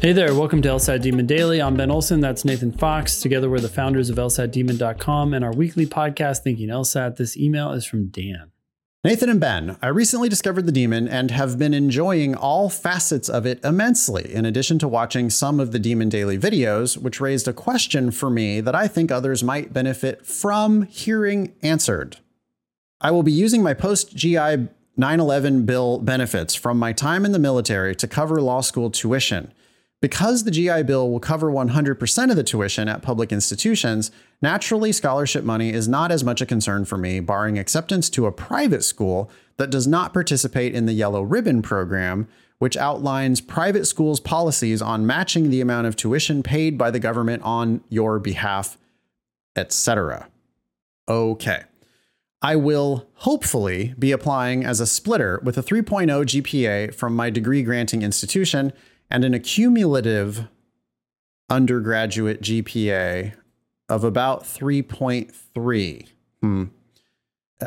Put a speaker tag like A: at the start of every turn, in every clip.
A: Hey there, welcome to LSAT Demon Daily. I'm Ben Olson, that's Nathan Fox. Together, we're the founders of LSATdemon.com and our weekly podcast, Thinking LSAT. This email is from Dan.
B: Nathan and Ben, I recently discovered the demon and have been enjoying all facets of it immensely, in addition to watching some of the Demon Daily videos, which raised a question for me that I think others might benefit from hearing answered. I will be using my post GI 911 bill benefits from my time in the military to cover law school tuition. Because the GI Bill will cover 100% of the tuition at public institutions, naturally, scholarship money is not as much a concern for me, barring acceptance to a private school that does not participate in the Yellow Ribbon program, which outlines private schools' policies on matching the amount of tuition paid by the government on your behalf, etc. Okay. I will hopefully be applying as a splitter with a 3.0 GPA from my degree granting institution and an accumulative undergraduate GPA of about 3.3. Hmm.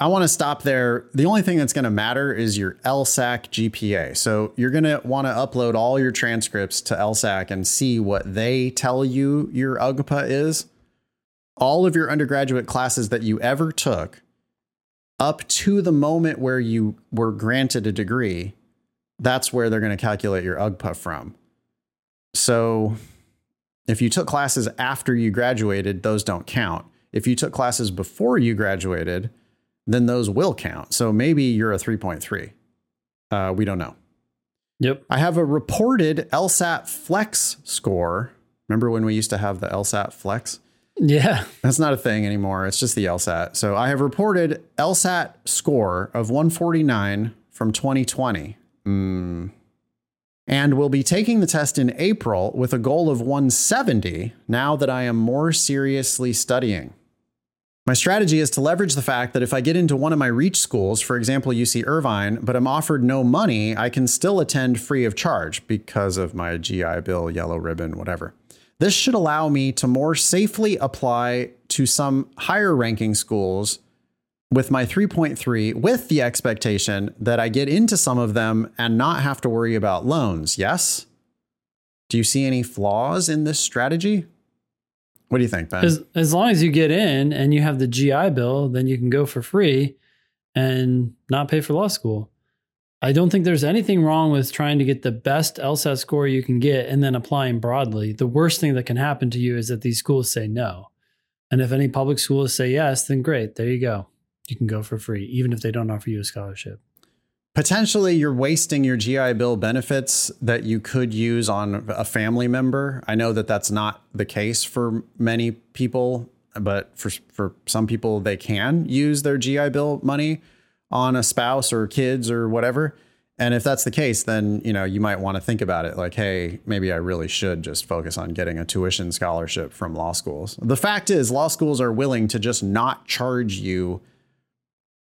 B: I want to stop there. The only thing that's going to matter is your LSAC GPA. So you're going to want to upload all your transcripts to LSAC and see what they tell you your UGPA is. All of your undergraduate classes that you ever took up to the moment where you were granted a degree that's where they're going to calculate your UGPA from. So if you took classes after you graduated, those don't count. If you took classes before you graduated, then those will count. So maybe you're a 3.3. Uh, we don't know.
A: Yep.
B: I have a reported LSAT Flex score. Remember when we used to have the LSAT Flex?
A: Yeah.
B: That's not a thing anymore. It's just the LSAT. So I have reported LSAT score of 149 from 2020. Mm. And will be taking the test in April with a goal of 170 now that I am more seriously studying. My strategy is to leverage the fact that if I get into one of my reach schools, for example, UC Irvine, but I'm offered no money, I can still attend free of charge because of my GI Bill, yellow ribbon, whatever. This should allow me to more safely apply to some higher ranking schools with my 3.3 with the expectation that I get into some of them and not have to worry about loans. Yes? Do you see any flaws in this strategy? What do you think, Ben?
A: As, as long as you get in and you have the GI bill, then you can go for free and not pay for law school. I don't think there's anything wrong with trying to get the best LSAT score you can get and then applying broadly. The worst thing that can happen to you is that these schools say no. And if any public schools say yes, then great, there you go you can go for free, even if they don't offer you a scholarship.
B: Potentially, you're wasting your GI Bill benefits that you could use on a family member. I know that that's not the case for many people, but for for some people, they can use their GI Bill money on a spouse or kids or whatever. And if that's the case, then you know you might want to think about it. Like, hey, maybe I really should just focus on getting a tuition scholarship from law schools. The fact is, law schools are willing to just not charge you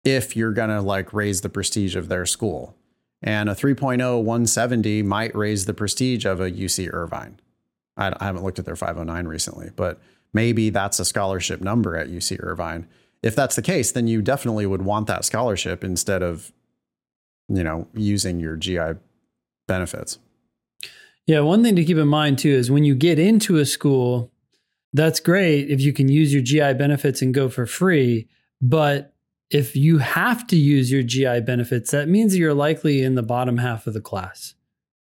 B: if you're going to like raise the prestige of their school. And a 3.0 170 might raise the prestige of a UC Irvine. I, I haven't looked at their 509 recently, but maybe that's a scholarship number at UC Irvine. If that's the case, then you definitely would want that scholarship instead of, you know, using your GI benefits.
A: Yeah, one thing to keep in mind too is when you get into a school, that's great if you can use your GI benefits and go for free, but if you have to use your GI benefits, that means you're likely in the bottom half of the class.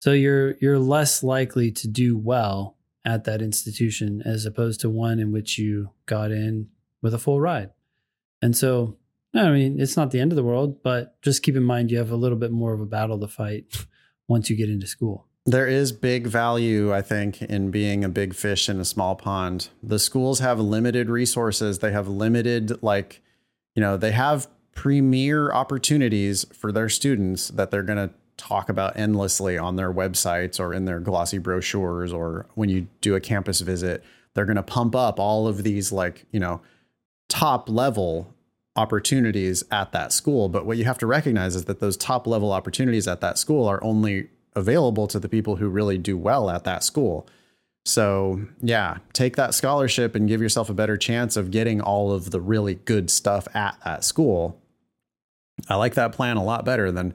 A: So you're you're less likely to do well at that institution as opposed to one in which you got in with a full ride. And so, I mean, it's not the end of the world, but just keep in mind you have a little bit more of a battle to fight once you get into school.
B: There is big value, I think, in being a big fish in a small pond. The schools have limited resources. They have limited like you know, they have premier opportunities for their students that they're going to talk about endlessly on their websites or in their glossy brochures or when you do a campus visit. They're going to pump up all of these like you know top level opportunities at that school. But what you have to recognize is that those top level opportunities at that school are only available to the people who really do well at that school so, yeah, take that scholarship and give yourself a better chance of getting all of the really good stuff at that school. I like that plan a lot better than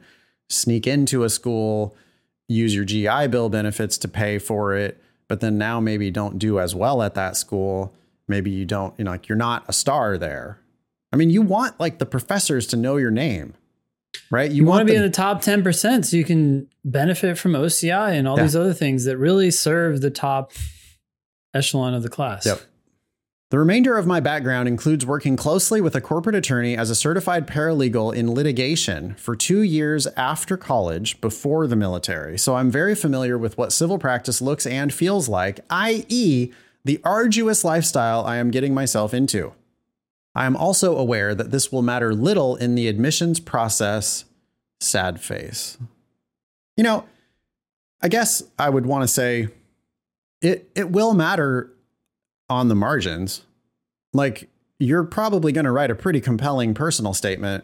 B: sneak into a school use your GI Bill benefits to pay for it, but then now maybe don't do as well at that school. Maybe you don't, you know, like you're not a star there. I mean, you want like the professors to know your name, right?
A: You, you want, want to be in the top 10% so you can benefit from OCI and all yeah. these other things that really serve the top echelon of the class.
B: Yep. The remainder of my background includes working closely with a corporate attorney as a certified paralegal in litigation for two years after college before the military. So I'm very familiar with what civil practice looks and feels like, i.e., the arduous lifestyle I am getting myself into. I am also aware that this will matter little in the admissions process. Sad face. You know, I guess I would want to say it, it will matter on the margins. Like you're probably going to write a pretty compelling personal statement.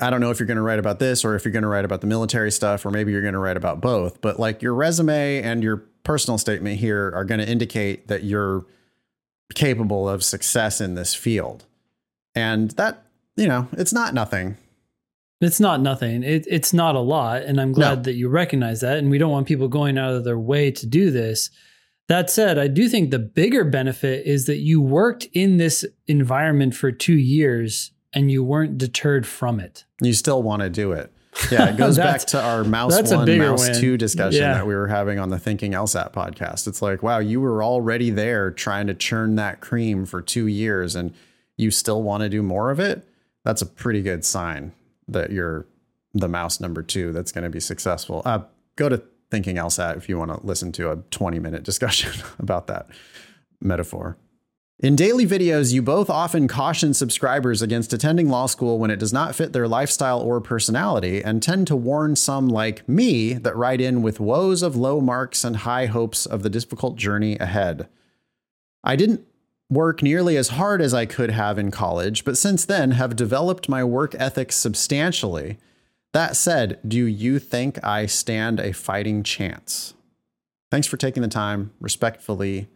B: I don't know if you're going to write about this or if you're going to write about the military stuff or maybe you're going to write about both, but like your resume and your personal statement here are going to indicate that you're capable of success in this field. And that, you know, it's not nothing.
A: It's not nothing. It, it's not a lot. And I'm glad no. that you recognize that. And we don't want people going out of their way to do this. That said, I do think the bigger benefit is that you worked in this environment for two years and you weren't deterred from it.
B: You still want to do it. Yeah, it goes back to our mouse one, mouse win. two discussion yeah. that we were having on the Thinking LSAT podcast. It's like, wow, you were already there trying to churn that cream for two years and you still want to do more of it. That's a pretty good sign that you're the mouse number two that's going to be successful. Uh, go to thinking LSAT if you want to listen to a 20 minute discussion about that metaphor. In daily videos, you both often caution subscribers against attending law school when it does not fit their lifestyle or personality, and tend to warn some like me that write in with woes of low marks and high hopes of the difficult journey ahead. I didn't work nearly as hard as I could have in college, but since then have developed my work ethic substantially that said, do you think I stand a fighting chance? Thanks for taking the time. Respectfully,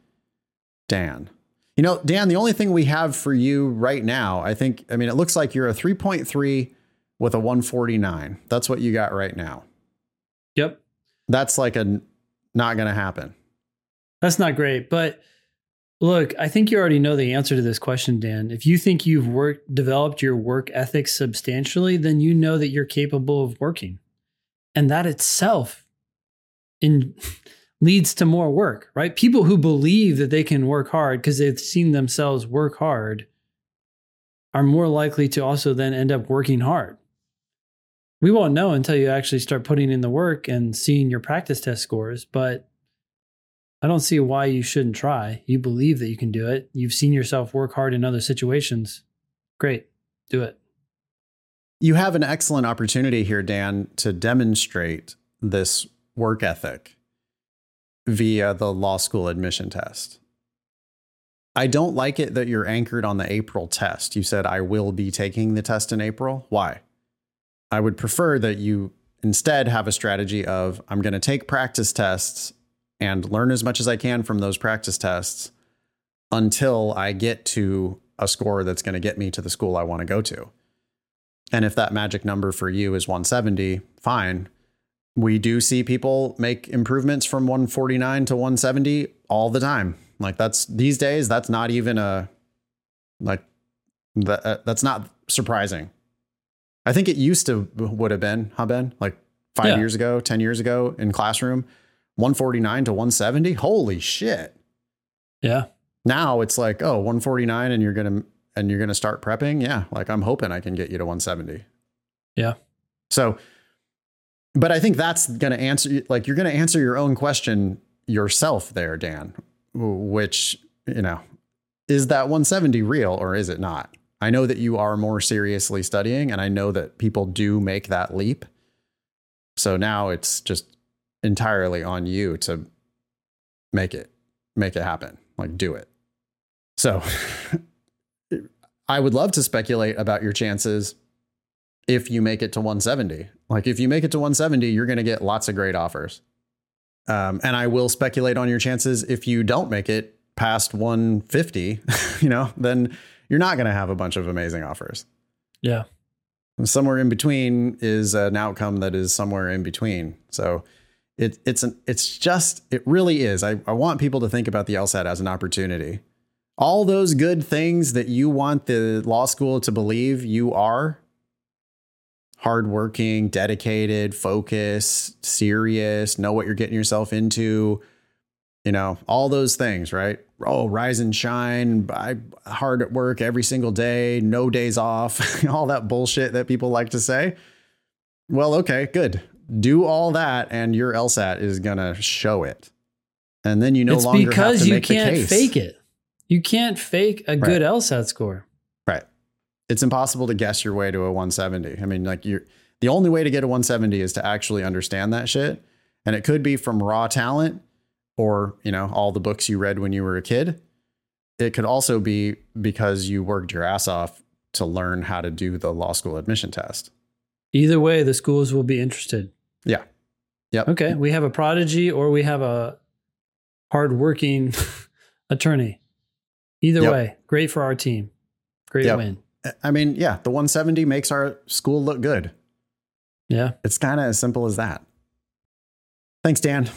B: Dan. You know, Dan, the only thing we have for you right now, I think, I mean, it looks like you're a 3.3 with a 149. That's what you got right now.
A: Yep.
B: That's like a not going to happen.
A: That's not great, but Look, I think you already know the answer to this question, Dan. If you think you've worked developed your work ethics substantially, then you know that you're capable of working. And that itself in leads to more work, right? People who believe that they can work hard because they've seen themselves work hard are more likely to also then end up working hard. We won't know until you actually start putting in the work and seeing your practice test scores, but I don't see why you shouldn't try. You believe that you can do it. You've seen yourself work hard in other situations. Great. Do it.
B: You have an excellent opportunity here, Dan, to demonstrate this work ethic via the law school admission test. I don't like it that you're anchored on the April test. You said, I will be taking the test in April. Why? I would prefer that you instead have a strategy of, I'm going to take practice tests and learn as much as I can from those practice tests until I get to a score that's going to get me to the school I want to go to. And if that magic number for you is 170, fine. We do see people make improvements from 149 to 170 all the time. Like that's these days, that's not even a like that, uh, that's not surprising. I think it used to would have been, huh, Ben? Like five yeah. years ago, 10 years ago in classroom 149 to 170. Holy shit.
A: Yeah.
B: Now it's like, oh, 149 and you're going to and you're going to start prepping. Yeah, like I'm hoping I can get you to 170.
A: Yeah.
B: So but I think that's going to answer like you're going to answer your own question yourself there, Dan, which, you know, is that 170 real or is it not? I know that you are more seriously studying and I know that people do make that leap. So now it's just entirely on you to make it make it happen like do it. So i would love to speculate about your chances if you make it to 170 like if you make it to 170 you're going to get lots of great offers. Um, and i will speculate on your chances if you don't make it past 150 you know then you're not going to have a bunch of amazing offers.
A: Yeah.
B: Somewhere in between is an outcome that is somewhere in between. So it, it's an it's just it really is. I, I want people to think about the LSAT as an opportunity. All those good things that you want the law school to believe you are hardworking, dedicated, focused, serious, know what you're getting yourself into, you know, all those things, right? Oh, rise and shine, I hard at work every single day, no days off, all that bullshit that people like to say. Well, okay, good. Do all that and your LSAT is going to show it. And then you no
A: it's
B: longer
A: because
B: have to
A: you
B: make the
A: can't fake it. You can't fake a good LSAT score.
B: Right. It's impossible to guess your way to a 170. I mean, like you're the only way to get a 170 is to actually understand that shit. And it could be from raw talent or, you know, all the books you read when you were a kid. It could also be because you worked your ass off to learn how to do the law school admission test.
A: Either way, the schools will be interested.
B: Yeah. Yeah.
A: Okay. We have a prodigy or we have a hardworking attorney. Either
B: Yep.
A: way, great for our team. Great
B: Yep.
A: win.
B: I mean, yeah, the 170 makes our school look good.
A: Yeah.
B: It's kind of as simple as that. Thanks, Dan.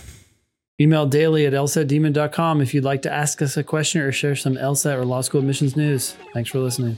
A: Email daily at lsatdemon.com if you'd like to ask us a question or share some LSAT or law school admissions news. Thanks for listening.